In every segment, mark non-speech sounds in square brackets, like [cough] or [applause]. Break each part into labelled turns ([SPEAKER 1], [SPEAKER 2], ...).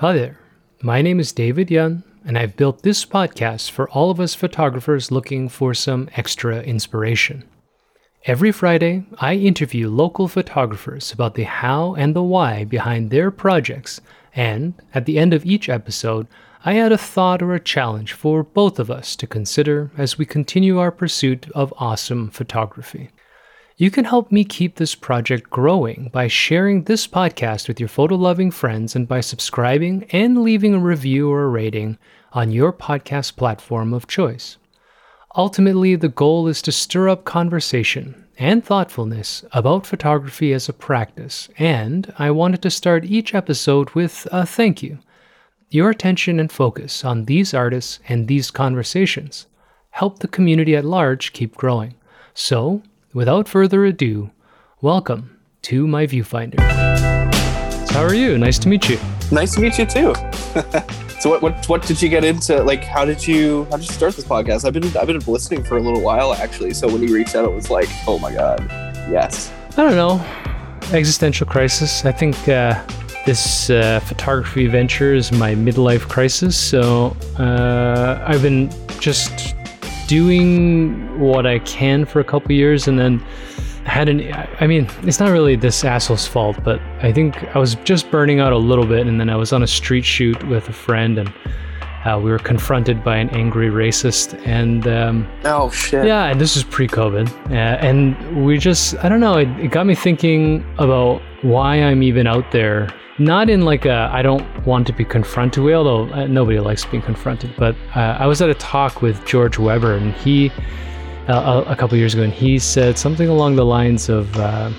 [SPEAKER 1] Hi there. My name is David Yun, and I've built this podcast for all of us photographers looking for some extra inspiration. Every Friday, I interview local photographers about the how and the why behind their projects, and at the end of each episode, I add a thought or a challenge for both of us to consider as we continue our pursuit of awesome photography. You can help me keep this project growing by sharing this podcast with your photo loving friends and by subscribing and leaving a review or a rating on your podcast platform of choice. Ultimately, the goal is to stir up conversation and thoughtfulness about photography as a practice, and I wanted to start each episode with a thank you. Your attention and focus on these artists and these conversations help the community at large keep growing. So, without further ado, welcome to my viewfinder. How are you? Nice to meet you.
[SPEAKER 2] Nice to meet you too. [laughs] so what, what what did you get into? Like, how did you how did you start this podcast? I've been I've been listening for a little while actually. So when you reached out, it was like, oh my god, yes.
[SPEAKER 1] I don't know. Existential crisis. I think uh, this uh, photography venture is my midlife crisis. So uh, I've been just doing what I can for a couple years and then had an I mean, it's not really this asshole's fault, but I think I was just burning out a little bit and then I was on a street shoot with a friend and uh, we were confronted by an angry racist and um,
[SPEAKER 2] oh shit.
[SPEAKER 1] Yeah and this is pre-covid uh, and we just i don't know it, it got me thinking about why i'm even out there not in like a I don't want to be confronted way, although uh, nobody likes being confronted. But uh, I was at a talk with George Webber, and he uh, a, a couple years ago, and he said something along the lines of uh,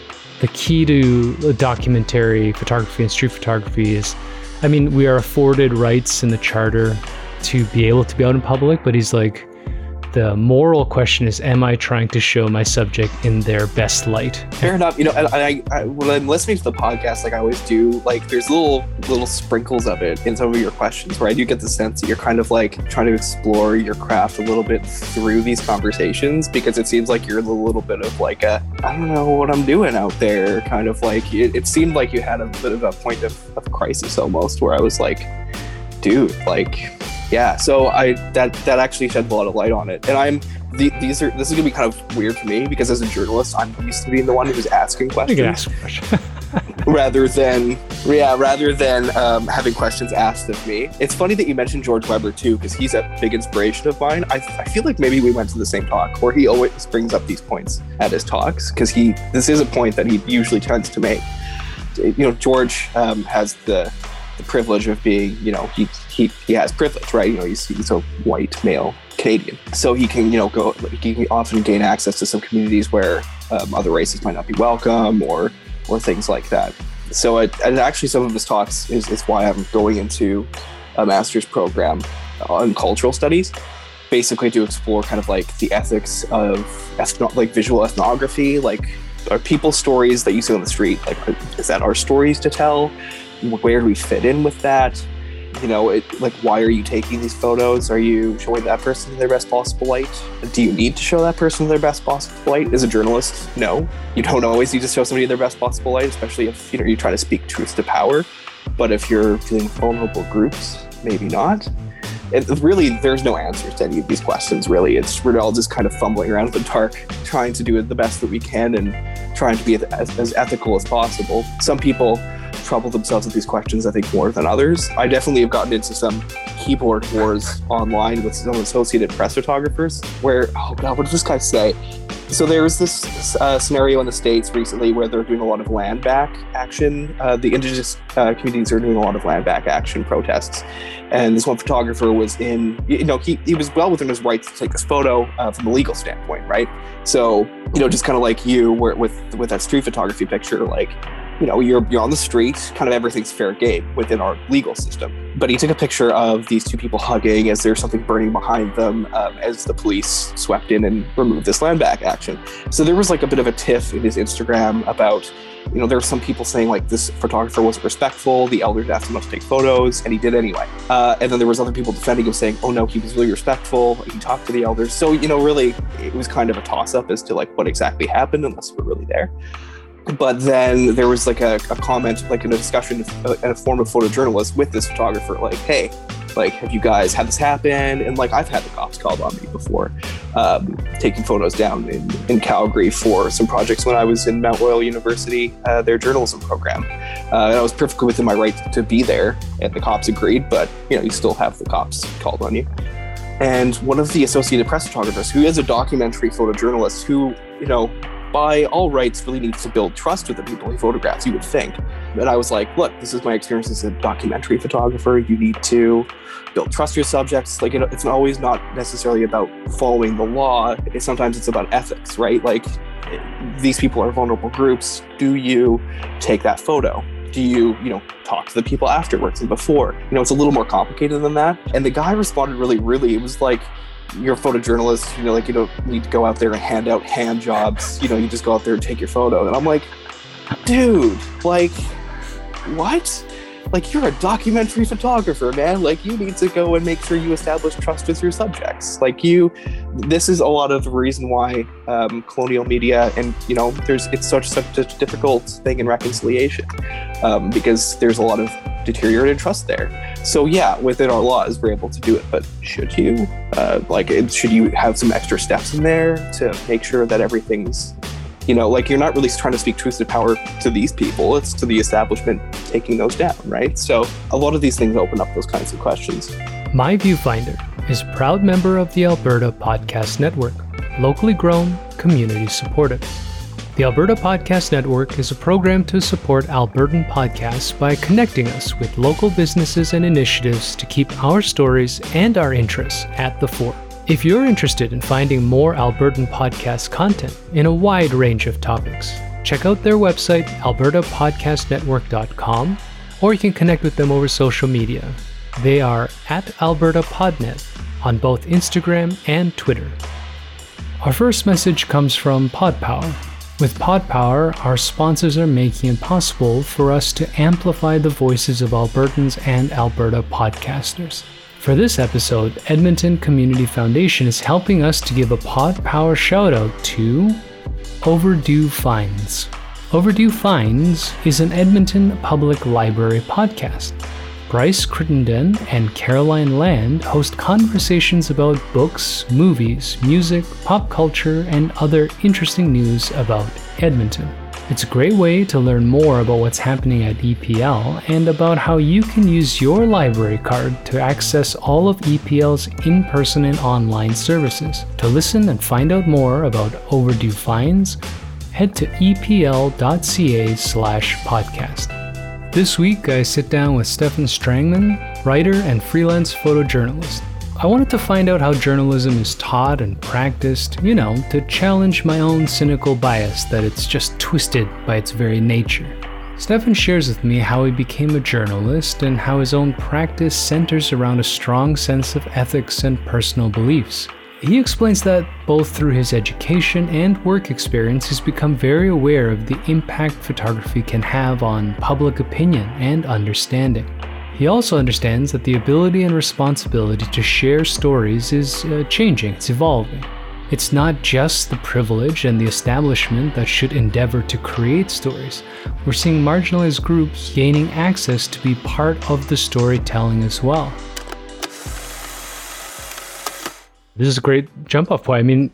[SPEAKER 1] the key to documentary photography and street photography is, I mean, we are afforded rights in the charter to be able to be out in public, but he's like the moral question is am i trying to show my subject in their best light?
[SPEAKER 2] Fair enough. You know and I, I, when i'm listening to the podcast like i always do like there's little little sprinkles of it in some of your questions where i do get the sense that you're kind of like trying to explore your craft a little bit through these conversations because it seems like you're a little bit of like a i don't know what i'm doing out there kind of like it, it seemed like you had a bit of a point of, of crisis almost where i was like dude like yeah so i that that actually shed a lot of light on it. And i'm the, these are this is gonna be kind of weird for me because as a journalist i'm used to being the one who's asking questions.
[SPEAKER 1] ask [laughs]
[SPEAKER 2] rather than yeah rather than um, having questions asked of me. It's funny that you mentioned george webber too because he's a big inspiration of mine. I, I feel like maybe we went to the same talk or he always brings up these points at his talks because he this is a point that he usually tends to make. You know george um, has the the privilege of being, you know, he he, he has privilege, right? You know, he's, he's a white male Canadian, so he can, you know, go. He can often gain access to some communities where um, other races might not be welcome, or or things like that. So, it, and actually, some of his talks is, is why I'm going into a master's program on cultural studies, basically to explore kind of like the ethics of ethno- like visual ethnography, like are people stories that you see on the street like is that our stories to tell where do we fit in with that? You know, it, like, why are you taking these photos? Are you showing that person in their best possible light? Do you need to show that person their best possible light? As a journalist, no. You don't always need to show somebody their best possible light, especially if you know you try to speak truth to power. But if you're feeling vulnerable groups, maybe not. It, really, there's no answers to any of these questions. Really, it's we're all just kind of fumbling around in the dark, trying to do it the best that we can, and trying to be as, as ethical as possible. Some people trouble themselves with these questions, I think, more than others. I definitely have gotten into some keyboard wars online with some Associated Press photographers where, oh God, what did this guy say? So there was this uh, scenario in the States recently where they're doing a lot of land back action. Uh, the indigenous uh, communities are doing a lot of land back action protests. And this one photographer was in, you know, he, he was well within his rights to take this photo uh, from a legal standpoint, right? So, you know, just kind of like you where, with, with that street photography picture, like, you know, you're you're on the street, kind of everything's fair game within our legal system. But he took a picture of these two people hugging as there's something burning behind them um, as the police swept in and removed this land back action. So there was like a bit of a tiff in his Instagram about, you know, there were some people saying like this photographer wasn't respectful, the elders asked him not to take photos, and he did anyway. Uh, and then there was other people defending him saying, oh no, he was really respectful, he talked to the elders. So, you know, really, it was kind of a toss up as to like what exactly happened unless we're really there. But then there was like a, a comment, like in a discussion, uh, in a form of photojournalist with this photographer, like, hey, like, have you guys had this happen? And like, I've had the cops called on me before, um, taking photos down in, in Calgary for some projects when I was in Mount Royal University, uh, their journalism program. Uh, and I was perfectly within my right to be there, and the cops agreed, but you know, you still have the cops called on you. And one of the Associated Press photographers, who is a documentary photojournalist, who, you know, by all rights, really needs to build trust with the people he photographs, you would think. But I was like, look, this is my experience as a documentary photographer. You need to build trust with your subjects. Like, it's always not necessarily about following the law. Sometimes it's about ethics, right? Like, these people are vulnerable groups. Do you take that photo? Do you, you know, talk to the people afterwards and before? You know, it's a little more complicated than that. And the guy responded really, really. It was like, you're a photojournalist, you know, like you don't need to go out there and hand out hand jobs. You know, you just go out there and take your photo. And I'm like, dude, like, what? Like, you're a documentary photographer, man. Like, you need to go and make sure you establish trust with your subjects. Like, you, this is a lot of the reason why um, colonial media and, you know, there's, it's such, such a difficult thing in reconciliation um, because there's a lot of deteriorated trust there. So yeah, within our laws, we're able to do it. But should you, uh, like, should you have some extra steps in there to make sure that everything's, you know, like you're not really trying to speak truth to power to these people. It's to the establishment taking those down, right? So a lot of these things open up those kinds of questions.
[SPEAKER 1] My Viewfinder is a proud member of the Alberta Podcast Network, locally grown, community supported. The Alberta Podcast Network is a program to support Albertan podcasts by connecting us with local businesses and initiatives to keep our stories and our interests at the fore. If you're interested in finding more Albertan podcast content in a wide range of topics, check out their website, albertapodcastnetwork.com, or you can connect with them over social media. They are at Alberta Podnet on both Instagram and Twitter. Our first message comes from PodPower with PodPower, our sponsors are making it possible for us to amplify the voices of Albertans and Alberta podcasters. For this episode, Edmonton Community Foundation is helping us to give a Pod Power shout out to Overdue Finds. Overdue Finds is an Edmonton Public Library podcast. Bryce Crittenden and Caroline Land host conversations about books, movies, music, pop culture, and other interesting news about Edmonton. It's a great way to learn more about what's happening at EPL and about how you can use your library card to access all of EPL's in person and online services. To listen and find out more about overdue fines, head to epl.ca/slash podcast. This week, I sit down with Stefan Strangman, writer and freelance photojournalist. I wanted to find out how journalism is taught and practiced, you know, to challenge my own cynical bias that it's just twisted by its very nature. Stefan shares with me how he became a journalist and how his own practice centers around a strong sense of ethics and personal beliefs. He explains that both through his education and work experience, he's become very aware of the impact photography can have on public opinion and understanding. He also understands that the ability and responsibility to share stories is uh, changing, it's evolving. It's not just the privilege and the establishment that should endeavor to create stories. We're seeing marginalized groups gaining access to be part of the storytelling as well. This is a great jump off point. I mean,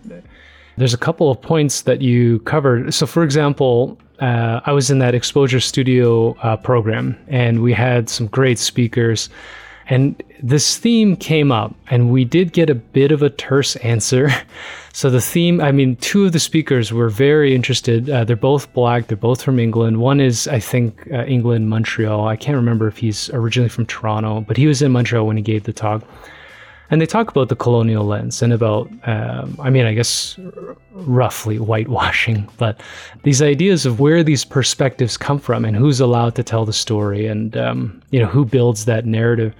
[SPEAKER 1] there's a couple of points that you covered. So, for example, uh, I was in that exposure studio uh, program and we had some great speakers. And this theme came up, and we did get a bit of a terse answer. [laughs] so, the theme I mean, two of the speakers were very interested. Uh, they're both black, they're both from England. One is, I think, uh, England, Montreal. I can't remember if he's originally from Toronto, but he was in Montreal when he gave the talk and they talk about the colonial lens and about um, i mean i guess roughly whitewashing [laughs] but these ideas of where these perspectives come from and who's allowed to tell the story and um, you know who builds that narrative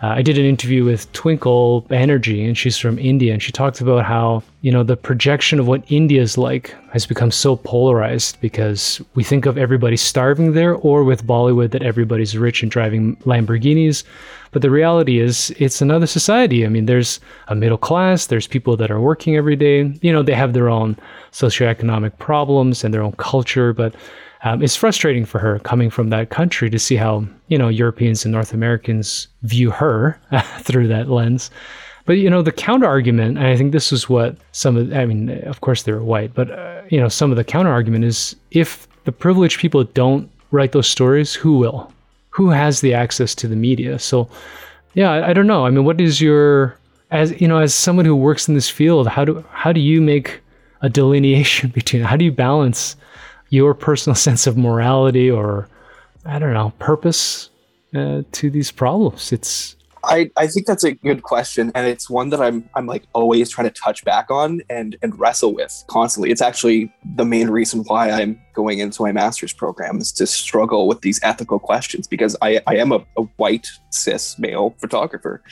[SPEAKER 1] uh, I did an interview with Twinkle Energy, and she's from India, and she talked about how you know the projection of what India is like has become so polarized because we think of everybody starving there, or with Bollywood that everybody's rich and driving Lamborghinis. But the reality is, it's another society. I mean, there's a middle class, there's people that are working every day. You know, they have their own socioeconomic problems and their own culture, but um, it's frustrating for her coming from that country to see how you know Europeans and North Americans view her [laughs] through that lens. But you know the counter argument, and I think this is what some of I mean, of course they're white, but uh, you know some of the counter argument is if the privileged people don't write those stories, who will? Who has the access to the media? So yeah, I, I don't know. I mean, what is your as you know as someone who works in this field, how do how do you make a delineation [laughs] between how do you balance your personal [laughs] sense of morality or I don't know purpose uh, to these problems. It's
[SPEAKER 2] I, I think that's a good question and it's one that I'm I'm like always trying to touch back on and and wrestle with constantly. It's actually the main reason why I'm going into my master's program is to struggle with these ethical questions because I, I am a, a white cis male photographer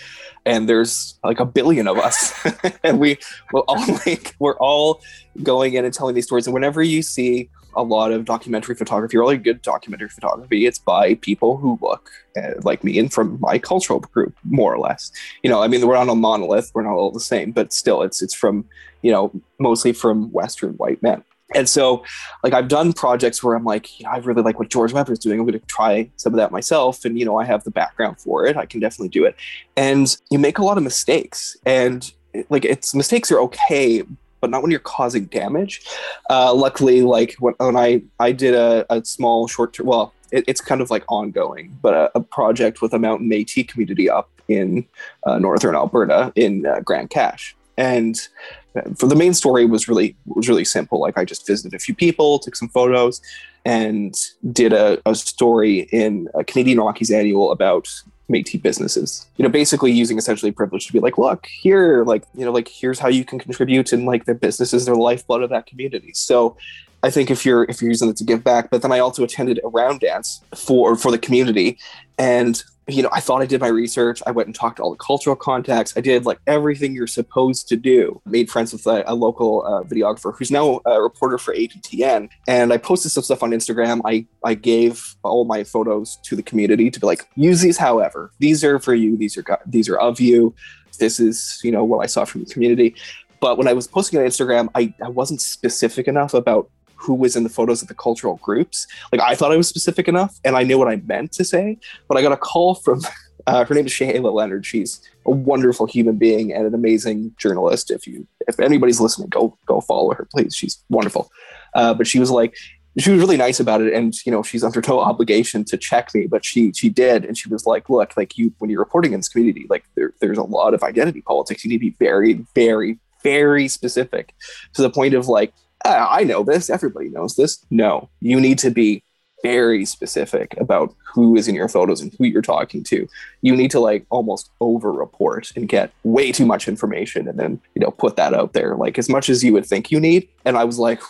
[SPEAKER 2] and there's like a billion of us [laughs] and we we're all [laughs] like we're all going in and telling these stories and whenever you see a lot of documentary photography, really good documentary photography. It's by people who look uh, like me and from my cultural group, more or less. You know, I mean, we're not a monolith; we're not all the same, but still, it's it's from you know mostly from Western white men. And so, like, I've done projects where I'm like, I really like what George Webber is doing. I'm going to try some of that myself. And, you know, I have the background for it. I can definitely do it. And you make a lot of mistakes. And, like, it's mistakes are okay, but not when you're causing damage. Uh, luckily, like when, when I I did a, a small short term, well, it, it's kind of like ongoing, but a, a, project with a mountain Métis community up in uh, northern Alberta in uh, Grande Cache, and uh, for the main story was really was really simple. Like I just visited a few people, took some photos, and did a, a story in a Canadian Rockies annual about Métis businesses. You know, basically using essentially privilege to be like, look, here, like, you know, like here's how you can contribute and like their businesses, their lifeblood of that community. So I think if you're if you're using it to give back, but then I also attended a round dance for for the community and you know, I thought I did my research. I went and talked to all the cultural contacts. I did like everything you're supposed to do. Made friends with a, a local uh, videographer who's now a reporter for APTN. And I posted some stuff on Instagram. I, I gave all my photos to the community to be like, use these however. These are for you. These are these are of you. This is, you know, what I saw from the community. But when I was posting on Instagram, I, I wasn't specific enough about who was in the photos of the cultural groups. Like I thought I was specific enough and I knew what I meant to say, but I got a call from [laughs] uh, her name is Shayla Leonard. She's a wonderful human being and an amazing journalist. If you if anybody's listening, go go follow her, please. She's wonderful. Uh, but she was like, she was really nice about it, and you know, she's under [laughs] no obligation to check me, but she she did, and she was like, look, like you when you're reporting in this community, like there, there's a lot of identity politics. You need to be very, very, very specific to the point of like I know this, everybody knows this. No, you need to be very specific about who is in your photos and who you're talking to. You need to like almost over report and get way too much information and then, you know, put that out there like as much as you would think you need. And I was like,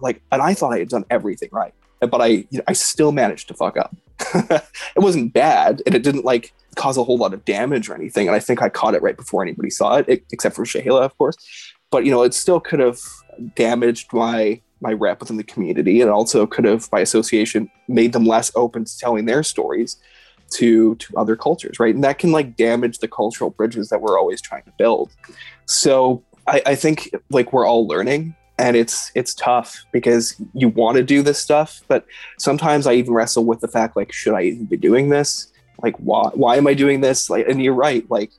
[SPEAKER 2] like, and I thought I had done everything right, but I, you know, I still managed to fuck up. [laughs] it wasn't bad and it didn't like cause a whole lot of damage or anything. And I think I caught it right before anybody saw it, except for Shayla, of course. But, you know, it still could have damaged my my rep within the community. And also could have by association made them less open to telling their stories to to other cultures right? And that can like damage the cultural bridges that we're always trying to build. So i, I think like we're all learning and it's it's tough because you want to do this stuff but sometimes i even wrestle with the fact like should i even be doing this? Like why why am i doing this? Like and you're right like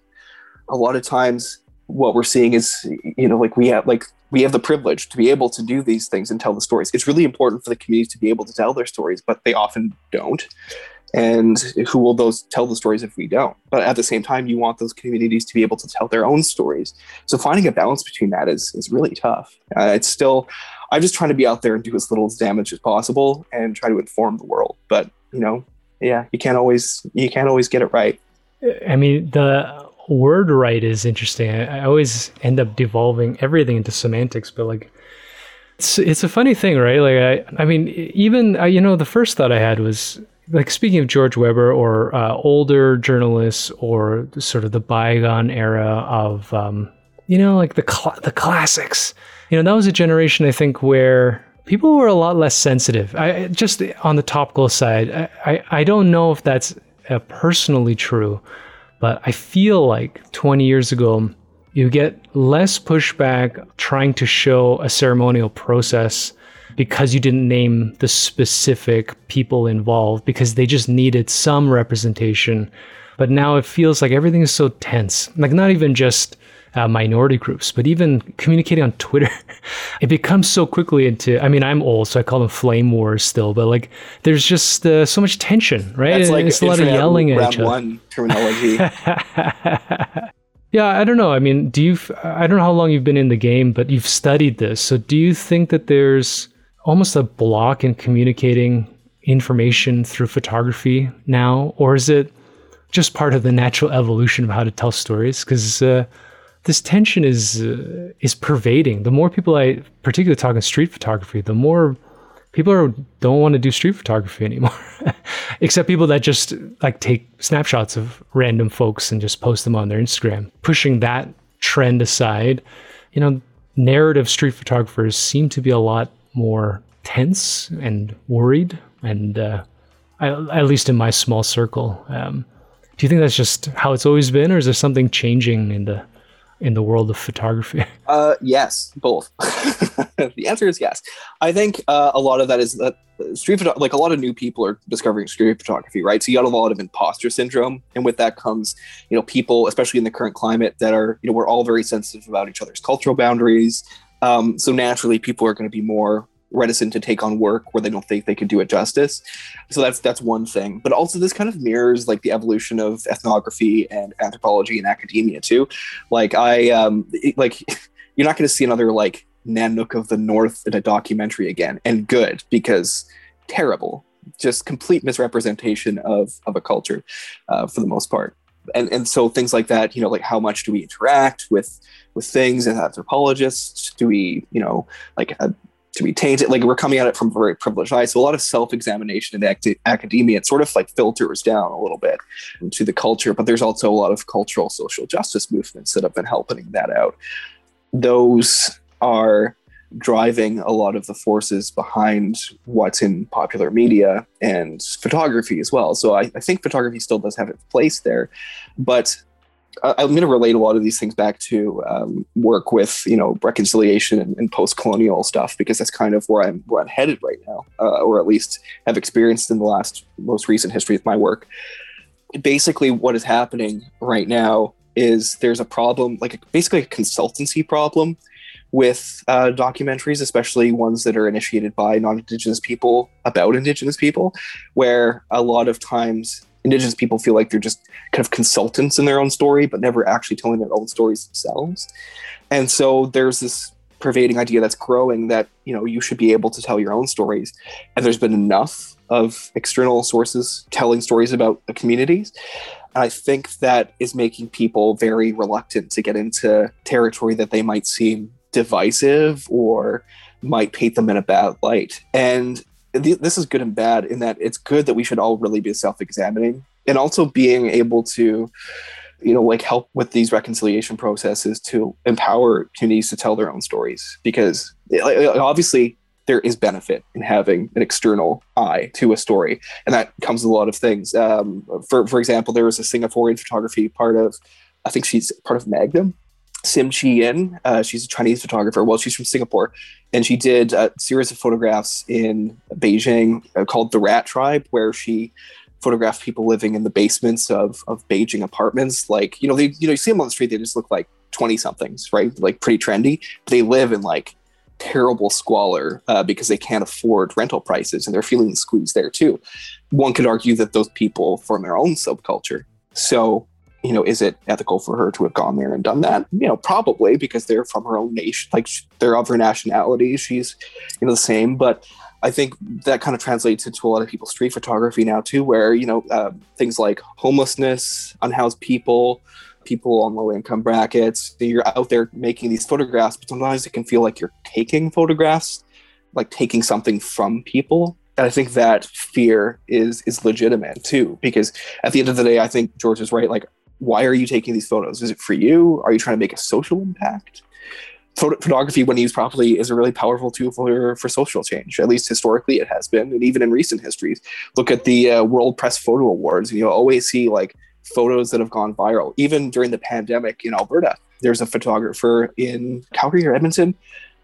[SPEAKER 2] a lot of times what we're seeing is you know like we have like we have the privilege to be able to do these things and tell the stories. It's really important for the community to be able to tell their stories but they often don't. And who will those tell the stories if we don't? But at the same time you want those communities to be able to tell their own stories. So finding a balance between that is is really tough. Uh, it's still i'm just trying to be out there and do as little damage as possible and try to inform the world. But you know yeah you can't always you can't always get it right.
[SPEAKER 1] I mean the word right is interesting. I, I always end up devolving everything into semantics, but like it's it's a funny thing, right? Like I I mean even uh, you know the first thought I had was like speaking of George Webber or uh, older journalists or sort of the bygone era of um, you know like the cl- the classics. You know that was a generation I think where people were a lot less sensitive. I just on the topical side, I I, I don't know if that's uh, personally true, but I feel like 20 years ago, you get less pushback trying to show a ceremonial process because you didn't name the specific people involved because they just needed some representation. But now it feels like everything is so tense. Like not even just uh, minority groups, but even communicating on Twitter, [laughs] it becomes so quickly into. I mean, I'm old, so I call them flame wars still. But like, there's just uh, so much tension, right?
[SPEAKER 2] That's like
[SPEAKER 1] it's a lot of yelling at each other.
[SPEAKER 2] one terminology. [laughs]
[SPEAKER 1] yeah, I don't know. I mean, do you? I don't know how long you've been in the game, but you've studied this. So, do you think that there's almost a block in communicating information through photography now, or is it just part of the natural evolution of how to tell stories? Because uh, this tension is uh, is pervading. The more people I, particularly talk in street photography, the more people are, don't want to do street photography anymore, [laughs] except people that just like take snapshots of random folks and just post them on their Instagram. Pushing that trend aside, you know, narrative street photographers seem to be a lot more tense and worried, and uh, I, at least in my small circle. Um, do you think that's just how it's always been, or is there something changing in the in the world of photography? [laughs]
[SPEAKER 2] Uh, yes, both. [laughs] the answer is yes. I think uh, a lot of that is that street photo- like a lot of new people are discovering street photography, right? So you got a lot of imposter syndrome, and with that comes, you know, people, especially in the current climate, that are, you know, we're all very sensitive about each other's cultural boundaries. Um, so naturally, people are going to be more reticent to take on work where they don't think they can do it justice. So that's that's one thing. But also this kind of mirrors like the evolution of ethnography and anthropology and academia too. Like I um like [laughs] you're not going to see another like Nanook of the North in a documentary again, and good because terrible, just complete misrepresentation of of a culture uh, for the most part. And and so things like that, you know, like how much do we interact with with things as anthropologists? Do we, you know, like uh, to be tainted. Like we're coming at it from a very privileged eye. So a lot of self-examination in ac- academia, it sort of like filters down a little bit to the culture, but there's also a lot of cultural social justice movements that have been helping that out. Those are driving a lot of the forces behind what's in popular media and photography as well. So I, I think photography still does have its place there, but I'm going to relate a lot of these things back to um, work with you know reconciliation and, and, post-colonial stuff because that's kind of where I'm where I'm headed right now, uh, or at least have experienced in the last most recent history of my work. Basically, what is happening right now is there's a problem, like a, basically a consultancy problem with uh, documentaries, especially ones that are initiated by non-Indigenous people about Indigenous people, where a lot of times indigenous people feel like they're just kind of consultants in their own story but never actually telling their own stories themselves. And so there's this pervading idea that's growing that you know you should be able to tell your own stories. And there's been enough of external sources telling stories about the communities. I think that is making people very reluctant to get into territory that they might seem divisive or might paint them in a bad light. And this is good and bad in that it's good that we should all really be self-examining and also being able to you know like help with these reconciliation processes to empower communities to tell their own stories because obviously there is benefit in having an external eye to a story and that comes with a lot of things. Um, for for example there was a singaporean photography part of i think she's part of magnum Sim Chi Yin. Uh, she's a Chinese photographer. Well, she's from Singapore, and she did a series of photographs in Beijing uh, called the Rat Tribe, where she photographed people living in the basements of of Beijing apartments. Like you know, they you know you see them on the street, they just look like twenty somethings, right? Like pretty trendy. But they live in like terrible squalor uh, because they can't afford rental prices, and they're feeling the squeeze there too. One could argue that those people form their own subculture. So you know, is it ethical for her to have gone there and done that? You know, probably because they're from her own nation, like they're of her nationality. She's, you know, the same. But I think that kind of translates into a lot of people's street photography now too, where you know uh, things like homelessness, unhoused people, people on low income brackets. You're out there making these photographs, but sometimes it can feel like you're taking photographs, like taking something from people. And I think that fear is is legitimate too, because at the end of the day, I think George is right. Like why are you taking these photos? Is it for you? Are you trying to make a social impact? Photo- photography, when used properly, is a really powerful tool for, for social change. At least historically, it has been, and even in recent histories. Look at the uh, World Press Photo Awards, and you'll always see like photos that have gone viral. Even during the pandemic in Alberta, there's a photographer in Calgary or Edmonton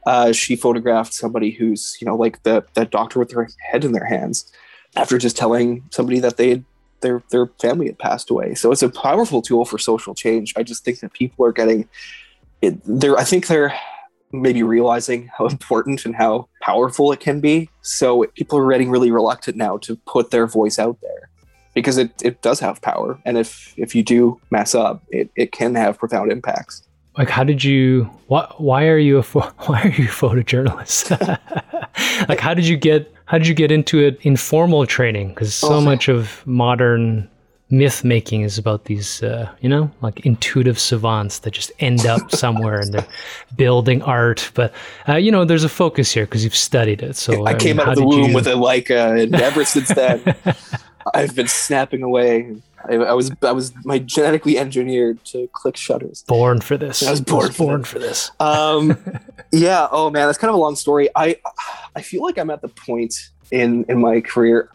[SPEAKER 2] Uh, she photographed somebody who's, you know, like the that doctor with their head in their hands after just telling somebody that they their their family had passed away. So it's a powerful tool for social change. I just think that people are getting it. They're I think they're maybe realizing how important and how powerful it can be. So people are getting really reluctant now to put their voice out there because it, it does have power. And if if you do mess up, it, it can have profound impacts.
[SPEAKER 1] Like, how did you? Why, why are you a [laughs] why are you a photojournalist? [laughs] like, how did you get how did you get into it in formal training? Because so oh, much of modern myth making is about these, uh, you know, like intuitive savants that just end up [laughs] somewhere and they're building art. But uh, you know, there's a focus here because you've studied it. So
[SPEAKER 2] I, I came mean, out of the womb you... with a Leica, and ever since then, [laughs] I've been snapping away. I, I, was I was my genetically engineered to click shutters.
[SPEAKER 1] Born for this.
[SPEAKER 2] I was born, I was
[SPEAKER 1] born for, this.
[SPEAKER 2] Um, [laughs] yeah. Oh man, that's kind of a long story. I I feel like I'm at the point in in my career.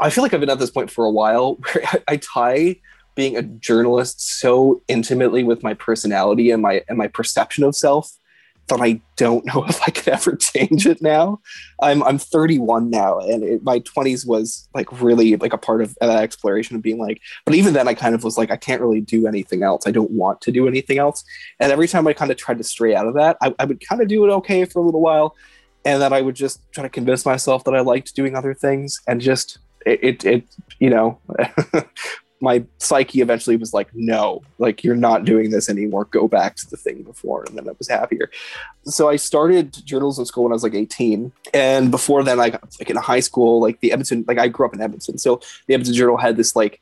[SPEAKER 2] I feel like I've been at this point for a while [laughs] where I, I tie being a journalist so intimately with my personality and my and my perception of self that I don't [laughs] know if I could ever change it now. I'm I'm 31 now, and it, my 20s was like really like a part of that exploration of being like. But even then, I kind of was like, I can't really do anything else. I don't want to do anything else. And every time I kind of tried to stray out of that, I, I would kind of do it okay for a little while, and then I would just try to convince myself that I liked doing other things, and just it, it, it you know [laughs] my psyche eventually was like, no, like you're not doing this anymore. Go back to the thing before. And then I was happier. So I started journalism school when I was like 18. And before then, I got like in high school, like the Edmonton, like I grew up in Edmonton. So the Edmonton Journal had this like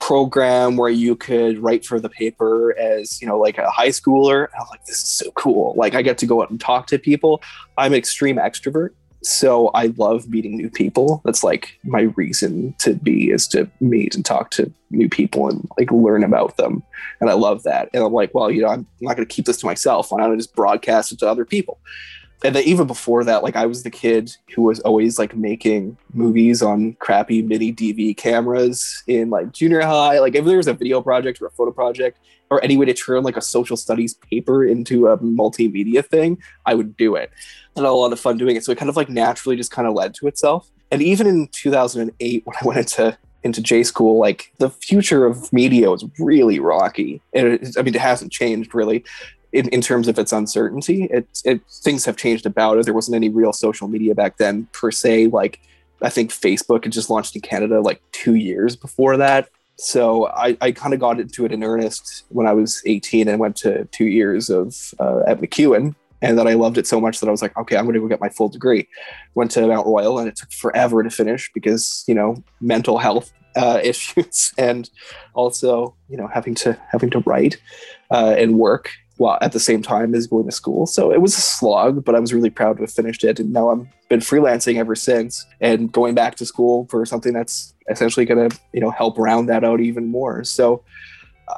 [SPEAKER 2] program where you could write for the paper as, you know, like a high schooler. And I was like, this is so cool. Like I get to go out and talk to people. I'm an extreme extrovert so I love meeting new people. That's like my reason to be is to meet and talk to new people and like learn about them. And I love that. And I'm like, well, you know, I'm not going to keep this to myself. Why don't I just broadcast it to other people? And then even before that, like I was the kid who was always like making movies on crappy mini DV cameras in like junior high. Like if there was a video project or a photo project or any way to turn like a social studies paper into a multimedia thing, I would do it had a lot of fun doing it. So it kind of like naturally just kind of led to itself. And even in 2008, when I went into into J school, like the future of media was really rocky. And it, I mean, it hasn't changed really in, in terms of its uncertainty. It, it things have changed about it. There wasn't any real social media back then per se. Like I think Facebook had just launched in Canada like two years before that. So I, I kind of got into it in earnest when I was 18 and went to two years of uh, at MacEwan and that I loved it so much that I was like, okay, I'm going to go get my full degree. Went to Mount Royal, and it took forever to finish because you know mental health uh, [laughs] issues, and also you know having to having to write uh, and work while at the same time as going to school. So it was a slog, but I was really proud to have finished it, and now I've been freelancing ever since, and going back to school for something that's essentially going to you know help round that out even more. So.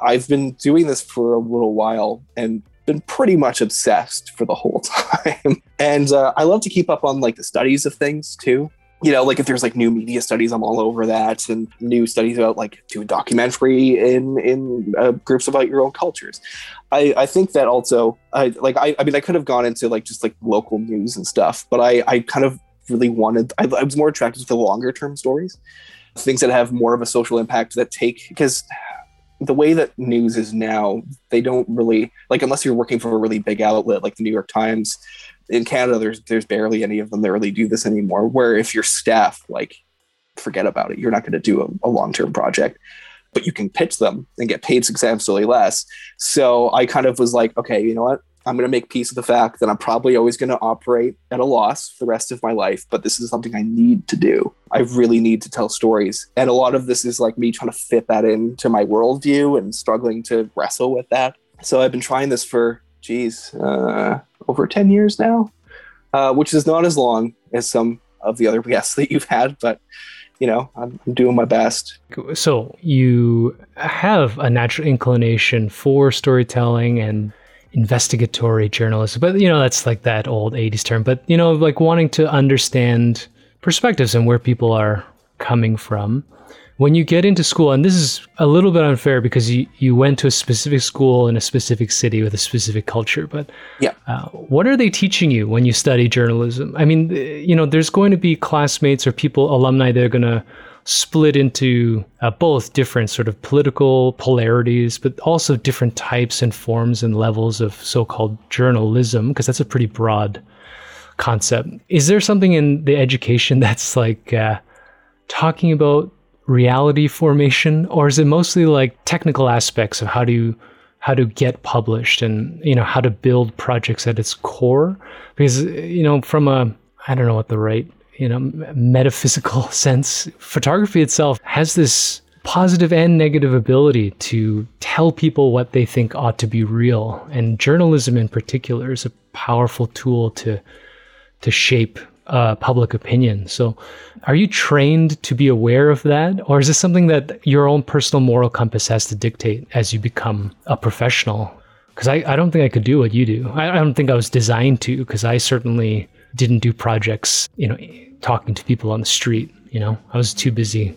[SPEAKER 2] I've been doing this for a little while and been pretty much obsessed for the whole [laughs] time. and uh, I love to keep up on like the studies of things too. You know, like if there's like new media studies, I'm all over that, and new studies about like doing documentary in in uh, groups about your own cultures. I, I think that also, I like I, I mean I could have gone into like just like local news and stuff, but I I kind of really wanted I, I was more attracted to the longer term stories, things that have more of a social impact that take because the way that news is now, they don't really like unless you're working for a really big outlet like the New York Times. In Canada, there's there's barely any of them that really do this anymore. Where if your staff like forget about it, you're not going to do a, a long term project, but you can pitch them and get paid substantially less. So I kind of was like, okay, you know what? I'm going to make peace with the fact that I'm probably always going to operate at a loss for the rest of my life, but this is something I need to do. I really need to tell stories. And a lot of this is like me trying to fit that into my worldview and struggling to wrestle with that. So I've been trying this for, geez, uh, over 10 years now, uh, which is not as long as some of the other [laughs] guests that you've had, but you know, I'm, I'm doing my best.
[SPEAKER 1] So you have a natural inclination for storytelling and investigatory journalism. But, you know, that's like that old 80s term. But, you know, like wanting to understand perspectives and where people are coming from. When you get into school, and this is a little bit unfair because you, you went to a specific school in a specific city with a specific culture, but
[SPEAKER 2] yeah,
[SPEAKER 1] uh, what are they teaching you when you study journalism? I mean, you know, there's going to be classmates or people, alumni, that are going to split into uh, both different sort of political polarities, but also different types and forms and levels of so-called journalism, because that's a pretty broad concept. Is there something in the education [laughs] that's like uh, talking about reality formation, or is it mostly like technical aspects of how to how to get published and you know how to build projects at its core? Because you know from a I don't know what the right you know metaphysical [laughs] sense, photography itself has this positive and negative ability to tell people what they think ought to be real and journalism in particular is a powerful tool to to shape uh, public opinion. So, are you trained to be aware of that, or is this something that your own personal moral compass has to dictate as you become a professional? Because I, I don't think I could do what you do. I, I don't think I was designed to, because I certainly didn't do projects, you know, talking to people on the street. You know, I was too busy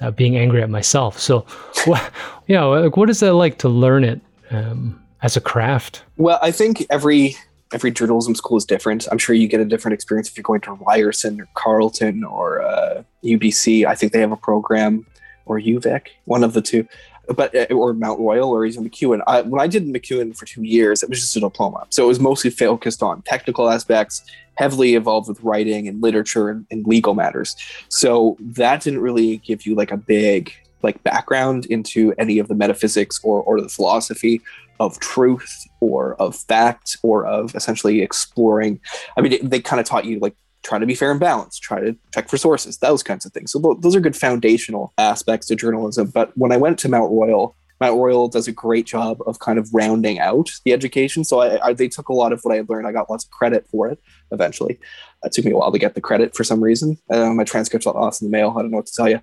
[SPEAKER 1] uh, being angry at myself. So, what, you know, like, what is that like to learn it um, as a craft?
[SPEAKER 2] Well, I think every every journalism school is different. I'm sure you get a different experience if you're going to Ryerson or Carleton or uh, UBC. I think they have a program or UVic, one of the two, but uh, or Mount Royal or even MacEwan. I, when I did MacEwan for two years, it was just a diploma, so it was mostly focused on technical aspects, heavily involved with writing and literature and, and legal matters. So that didn't really give you like a big like background into any of the metaphysics or or the philosophy of truth or of fact or of essentially exploring. I mean, they kind of taught you like try to be fair and balanced, try to check for sources, those kinds of things. So those are good foundational aspects to journalism. But when I went to Mount Royal, Mount Royal does a great job of kind of rounding out the education. So I, I, they took a lot of what I had learned. I got lots of credit for it eventually. It took me a while to get the credit for some reason. Uh, my transcript's got lost in the mail. I don't know what to tell you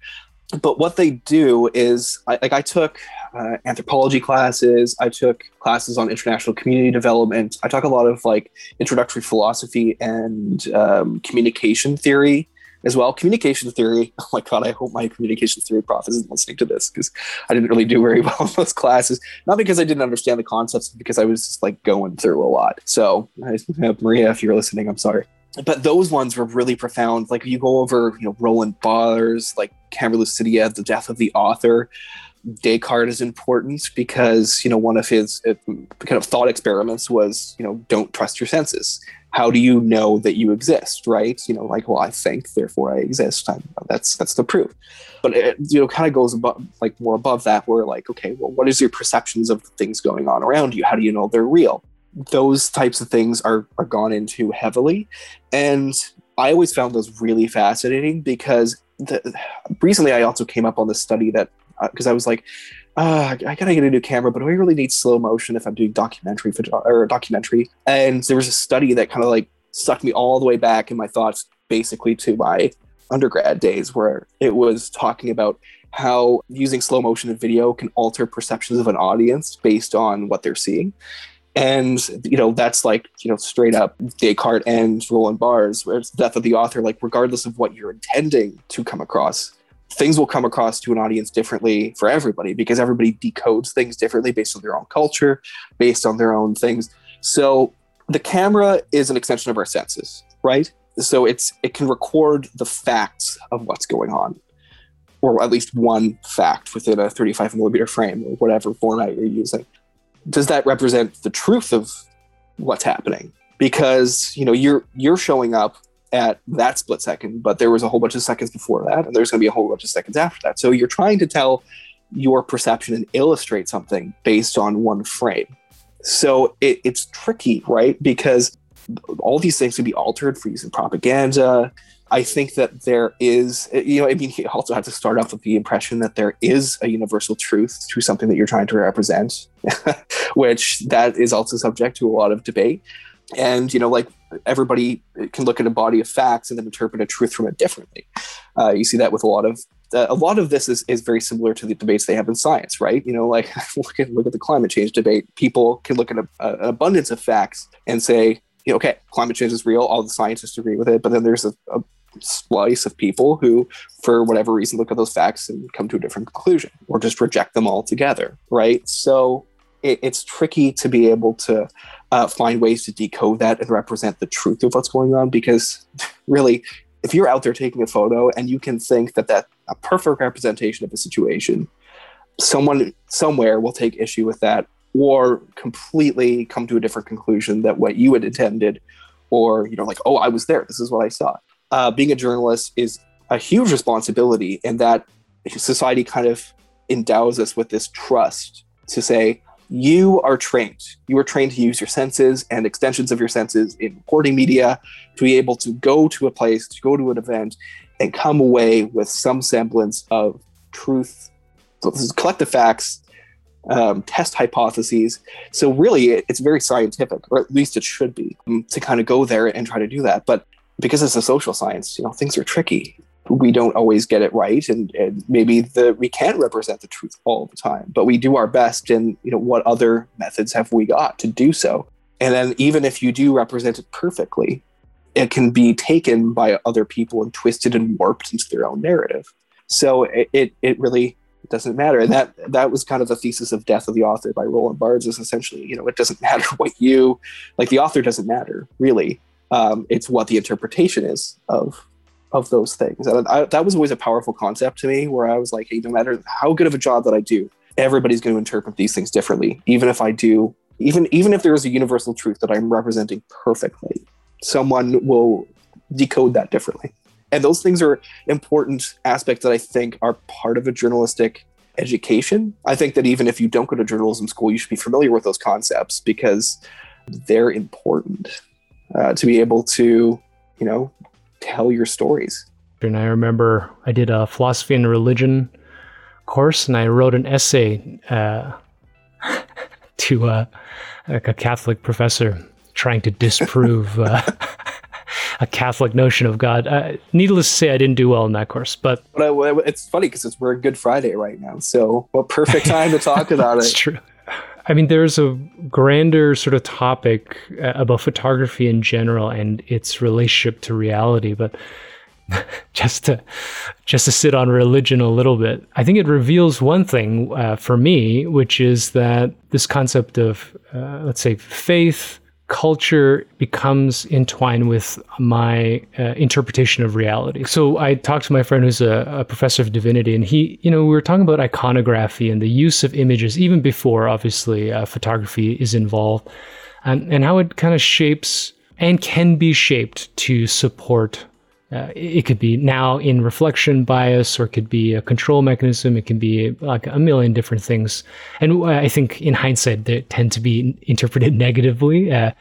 [SPEAKER 2] but what they do is I, like i took uh, anthropology classes i took classes on international community development i took a lot of like introductory philosophy and um, communication theory as well. Communication theory [laughs] oh my god i hope my communication theory prof isn't listening to this because i didn't really do very [laughs] well in those classes. Not because i didn't understand the concepts because i was just like going through a lot. So [laughs] maria if you're listening i'm sorry but those ones were really profound. Like you go over, you know, Roland Barthes, like Camera Lucida, the death of the author. Descartes is important because you know one of his uh, kind of thought experiments was you know don't trust your senses. How do you know that you exist? Right? You know, like well, I think, therefore I exist. I'm, that's that's the proof. But it you know kind of goes above, like more above that, where like okay, well, what is your perceptions of the things going on around you? How do you know they're real? Those types of things are are gone into heavily and i always found those really fascinating because the, recently i also came up on this study that because uh, i was like uh, I gotta get a new camera, but do I really need slow motion if I'm doing documentary or documentary? And there was a study that kind of like sucked me all the way back in my thoughts, basically to my undergrad days, where it was talking about how using slow motion in video can alter perceptions of an audience based on what they're seeing and you know that's like you know straight up descartes and roland barthes where it's death of the author. Like regardless of what you're intending to come across things will come across to an audience differently for everybody because everybody decodes things differently based on their own culture based on their own things. So the camera is an extension of our senses right? So it's it can record the facts of what's going on or at least one fact within a 35 millimeter frame or whatever format you're using does that represent the truth of what's happening? Because you know you're you're showing up at that split second, but there was a whole bunch of seconds before that, and there's going to be a whole bunch of seconds after that. So you're trying to tell your perception and illustrate something based on one frame. So it, it's tricky, right? Because all these things can be altered for using propaganda, I think that there is, you know, I mean, you also have to start off with the impression that there is a universal truth to something that you're trying to represent, [laughs] which that is also subject to a lot of debate. And, you know, like everybody can look at a body of facts and then interpret a truth from it differently. Uh, you see that with a lot of uh, a lot of this is, is very similar to the debates they have in science, right? You know, like [laughs] look at look at the climate change debate. People can look at a, a, an abundance of facts and say, you know, okay, climate change is real. All the scientists agree with it, but then there's a, a slice of people who, for whatever reason, look at those facts and come to a different conclusion or just reject them altogether, right? So it, it's tricky to be able to uh, find ways to decode that and represent the truth of what's going on because [laughs] really, if you're out there taking a photo and you can think that that a perfect representation of a situation, someone somewhere will take issue with that or completely come to a different conclusion that what you had intended or you know like oh i was there this is what i saw uh, being a journalist is a huge responsibility and that society kind of endows us with this trust to say you are trained you are trained to use your senses and extensions of your senses in reporting media to be able to go to a place to go to an event and come away with some semblance of truth so this is collective facts um, test hypotheses. So really, it's very scientific, or at least it should be, um, to kind of go there and try to do that. But because it's a social science, you know, things are tricky. We don't always get it right, and, and maybe the we can't represent the truth all the time. But we do our best. And you know, what other methods have we got to do so? And then even if you do represent it perfectly, it can be taken by other people and twisted and warped into their own narrative. So it, it, it really doesn't matter. And that that was kind of the thesis of Death of the Author by Roland Barthes is essentially, you know, it doesn't [laughs] matter what you like the author doesn't matter, really. Um, it's what the interpretation is of of those things. And I, that was always a powerful concept to me where I was like, hey, no matter how good of a job that I do, everybody's going to interpret these things differently. Even if I do, even even if there is a universal truth that I'm representing perfectly, someone will decode that differently and those things are important aspects that I think are part of a journalistic education. I think that even if you don't go to journalism school, you should be familiar with those concepts because they're important uh, to be able to, you know, tell your stories.
[SPEAKER 1] And I remember I did a philosophy and religion course, and I wrote an essay uh, [laughs] to uh, like a Catholic professor trying to disprove uh, [laughs] a Catholic notion of God. Uh, needless to say, I didn't do well in that course. But,
[SPEAKER 2] but I, it's funny because it's we're Good Friday right now, so what perfect time to talk about [laughs] it.
[SPEAKER 1] It's true. I mean, there's a grander sort of topic uh, about photography in general and its relationship to reality, but [laughs] just to just to sit on religion a little bit, I think it reveals one thing uh, for me, which is that this concept of, uh, let's say, faith culture becomes entwined with my uh, interpretation of reality. So I talked to my friend who's a, a, professor of divinity, and he, you know, we were talking about iconography and the use of images, even before obviously uh, photography is involved, and, and how it kind of shapes and can be shaped to support uh, it could be now in reflection bias or it could be a control mechanism. It can be like a million different things. And i think in hindsight they tend to be interpreted [laughs] negatively. Uh,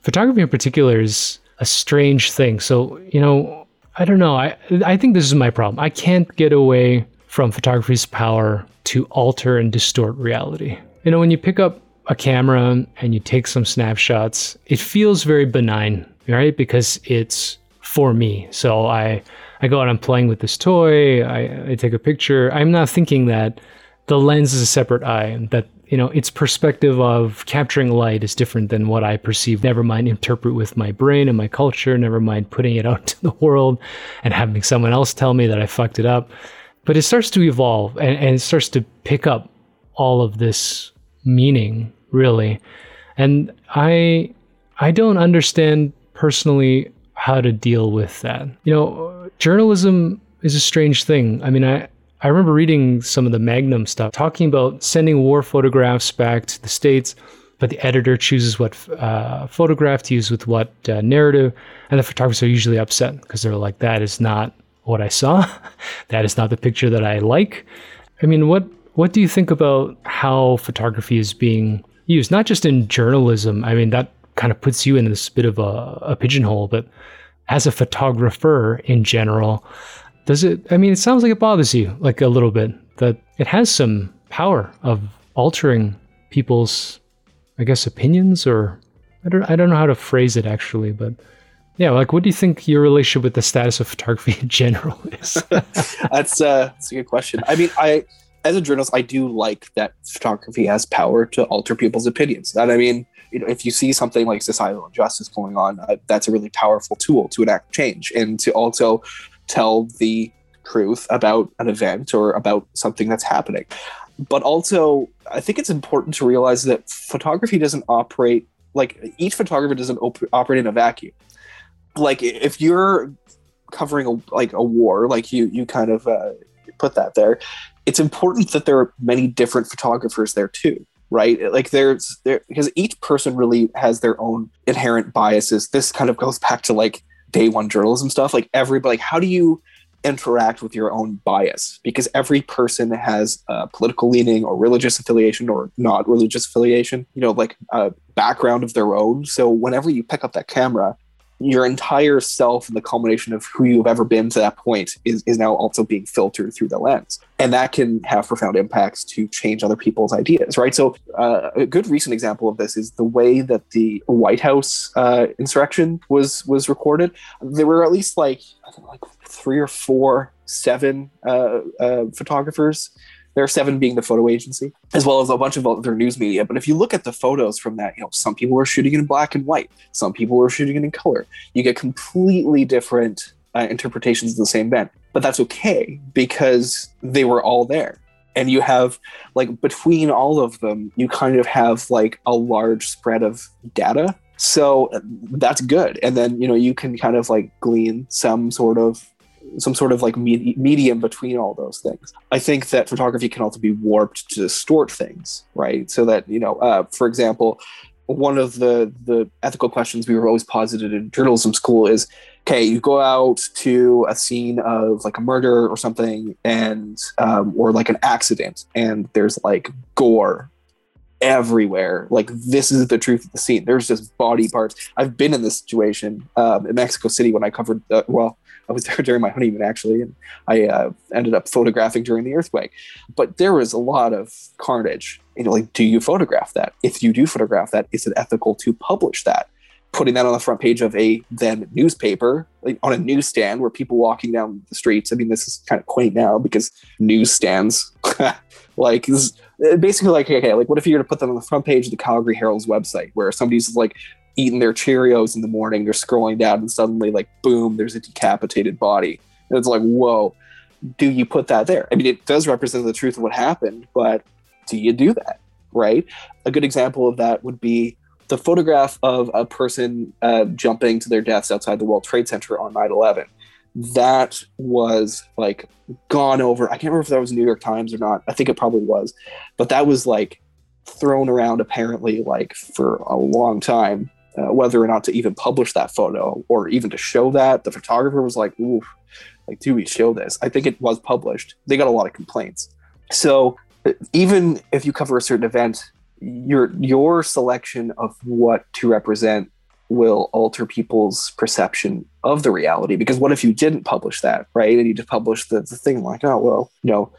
[SPEAKER 1] photography in particular is a strange thing. So you know i don't know. I i think this is my problem. I can't get away from photography's power to alter and distort reality. You know when you pick up a camera and you take some snapshots it feels very benign right? Because it's for me. So I I go out and I'm playing with this toy. I, I take a picture. I'm not thinking that the lens is a separate eye. That you know its perspective of capturing light is different than what I perceive. Never mind interpret with my brain and my culture. Never mind putting it [laughs] out to the world and having someone else tell me that I fucked it up. But it starts to evolve and, and it starts to pick up all of this meaning really. And I I don't understand personally how to deal with that. You know, journalism is a strange thing. I mean, I, I remember reading some of the Magnum stuff talking about sending war photographs back to the States, but the editor chooses what uh, photograph to use with what uh, narrative, and the photographers are usually upset because they're like, that is not what I saw. [laughs] that is not the picture that I like. I mean, what what do you think about how photography is being used? Not just in journalism. I mean, that kind of puts you in this bit of a, a pigeonhole, but as a photographer in general, does it? I mean, it sounds like it bothers you like a little bit that it has some power of altering people's, I guess, opinions or I don't I don't know how to phrase it actually, but yeah, like what do you think your relationship with the status of photography [laughs] in general is? [laughs]
[SPEAKER 2] that's uh, that's a good question. I mean, I as a journalist, I do like that photography has power to alter people's opinions. And I mean, you know, if you see something like societal injustice going on, uh, that's a really powerful tool to enact change and to also tell the truth about an event or about something that's happening. But also, I think it's important to realize that photography doesn't operate like each photographer doesn't op- operate in a vacuum. Like if you're covering a like a war, like you you kind of uh, put that there, it's important that there are many different photographers there too right? Like there's there because each person really has their own inherent biases. This kind of goes [laughs] back to like day one journalism stuff. Like everybody like how do you interact with your own bias? Because every person has a political leaning or religious affiliation or not religious affiliation you know like a background of their own. So whenever you pick up that camera your entire self and the culmination of who you've ever been to that point is, is now also being filtered through the lens and that can have profound impacts to change other people's ideas right so uh, a good recent example of this is the way that the white house uh, insurrection was was recorded there were at least like i think like three or four seven uh, uh photographers there are seven being the photo agency, as well as a bunch of other news media. But if you look at the photos from that, you know, some people were shooting in black and white, some people were shooting in color. You get completely different uh, interpretations of the same event. But that's okay because they were all there. And you have, like, between all of them, you kind of have like a large spread of data. So that's good. And then, you know, you can kind of like glean some sort of some sort of like me- medium between all those things. I think that photography can also be warped to distort things, right? So that you know, uh, for example, one of the the ethical questions we were always posited in journalism school is okay you go out to a scene of like a murder or something and um, or like an accident and there's like gore everywhere. Like this is the truth of the scene. There's just body parts. I've been in this situation um, in mexico city when i covered well I was [laughs] there during my honeymoon actually, and I uh, ended up photographing during the earthquake. But there was a lot of carnage. You know, like, do you photograph that? If you do photograph that, is it ethical to publish that? Putting that on the front page of a then newspaper, like on a newsstand where people walking down the streets. I mean, this is kind of quaint now because newsstands, [laughs] like, basically like, okay, like, what if you were to put them on the front page of the Calgary Herald's website where somebody's like eating their Cheerios in the morning, they're scrolling down and suddenly like boom, there's a decapitated body. And it's like, whoa, do you put that there? I mean, it does represent the truth of what happened, but do you do that? Right? A good example of that would be the photograph of a person uh, jumping to their deaths outside the World Trade Center on 9 11. That was like gone over. I can't remember if that was New York Times or not. I think it probably was. But that was like thrown around apparently like for a long time uh, whether or not to even publish that photo or even to show that. The photographer was like, "Ooh, like, do we show this?" I think it was published. They got a lot of complaints. So even if you cover a certain event, your your selection of what to represent will alter people's perception of the reality. Because what if you didn't publish that, right? And you just published the, the thing like, oh well, you know,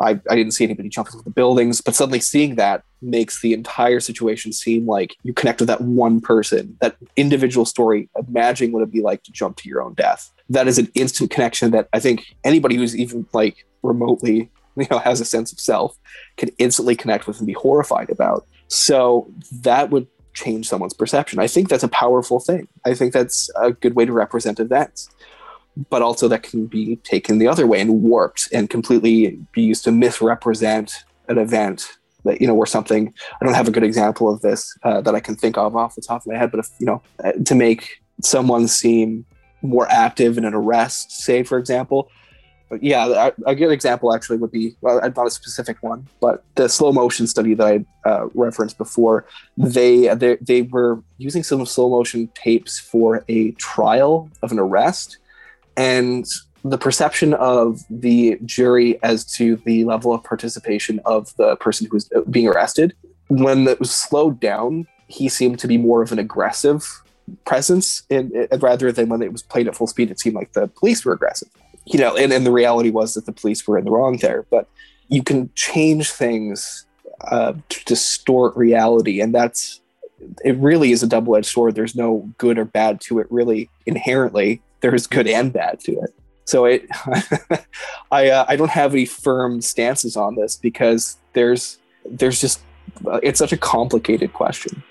[SPEAKER 2] I, I didn't see anybody jumping from the buildings, but suddenly seeing that makes the entire situation seem like you connect with that one person, that individual story. imagining what it'd be like to jump to your own death. That is an instant connection that I think anybody who's even like remotely, you know, has a sense of self can instantly connect with and be horrified about. So that would change someone's perception. I think that's a powerful thing. I think that's a good way to represent events but also that can be taken the other way and warped and completely be used to misrepresent an event that you know or something i don't have a good example of this uh, that i can think of off the top of my head but if you know uh, to make someone seem more active in an arrest say for example but yeah a, good example actually would be well not a specific one but the slow motion study that i uh, referenced before they, they they were using some slow motion tapes for a trial of an arrest and the perception of the jury as to the level of participation of the person who was being arrested. When it was slowed down he seemed to be more of an aggressive presence in, rather than when it was played at full speed it seemed like the police were aggressive. You know and, and the reality was that the police were in the wrong there. But you can change things uh, to distort reality and that's it really is a double-edged sword. There's no good or bad to it really inherently there's good and bad to it. So it, [laughs] I uh, I don't have any firm stances on this because there's there's just it's such a complicated question.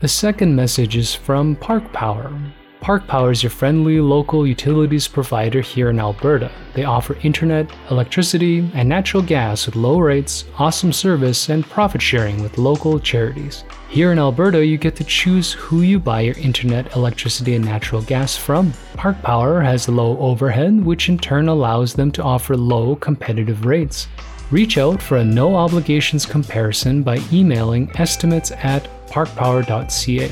[SPEAKER 1] The second message is from Park Power. Park Power is your friendly local utilities provider here in Alberta. They offer internet, electricity, and natural gas with low rates, awesome service, and profit sharing with local charities. Here in Alberta, you get to choose who you buy your internet, electricity, and natural gas from. Park Power has low overhead, which in turn allows them to offer low competitive rates. Reach out for a no obligations comparison by emailing estimates at parkpower.ca.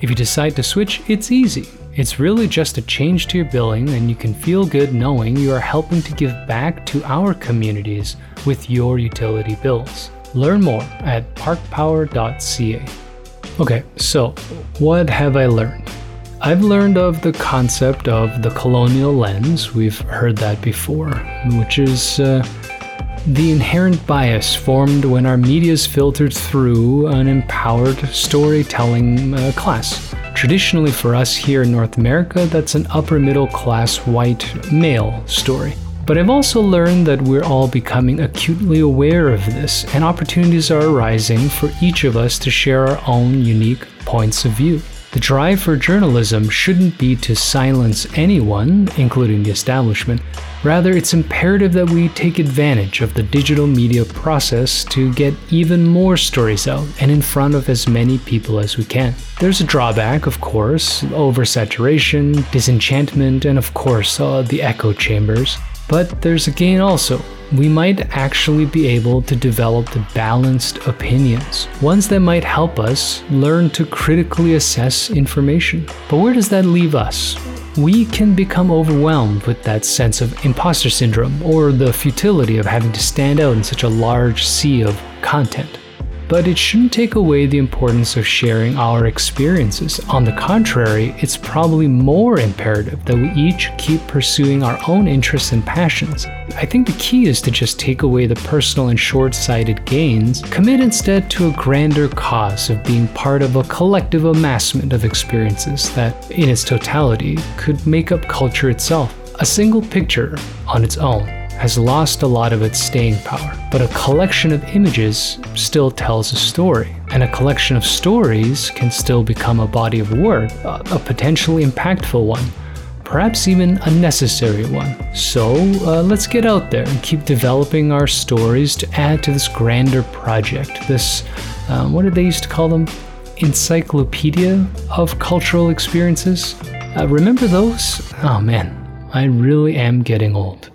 [SPEAKER 1] If you decide to switch, it's easy. It's really just a change to your billing, and you can feel good knowing you are helping to give back to our communities with your utility bills. Learn more at parkpower.ca. Okay, so what have I learned? I've learned of the concept of the colonial lens. We've heard that before, which is uh, the inherent bias formed when our media is filtered through an empowered storytelling uh, class. Traditionally, for us here in North America, that's an upper middle class white male story. But I've also learned that we're all becoming acutely aware of this, and opportunities are arising for each of us to share our own unique points of view. The drive for journalism shouldn't be to silence anyone, including the establishment, Rather, it's imperative that we take advantage of the digital media process to get even more stories out and in front of as many people as we can. There's a drawback, of course oversaturation, disenchantment, and of course, uh, the echo chambers. But there's a gain also. We might actually be able to develop the balanced opinions, ones that might help us learn to critically assess information. But where does that leave us? we can become overwhelmed with that sense of imposter syndrome or the futility of having to stand out in such a large sea of content but it shouldn't take away the importance of sharing our experiences. On the contrary, it's probably more imperative that we each keep pursuing our own interests and passions. I think the key is to just take away the personal and short sighted gains, commit instead to a grander cause of being part of a collective amassment of experiences that, in its totality, could make up culture itself. A single picture, on its own, has lost a lot of its staying power, but a collection of images still tells a story. And a collection of stories can still become a body of work, a potentially impactful one, perhaps even a necessary one. So uh, let's get out there and keep developing our stories to add to this grander project. This, um, what did they used to call them? Encyclopedia of cultural experiences. Uh, remember those? Oh man, I really am getting old.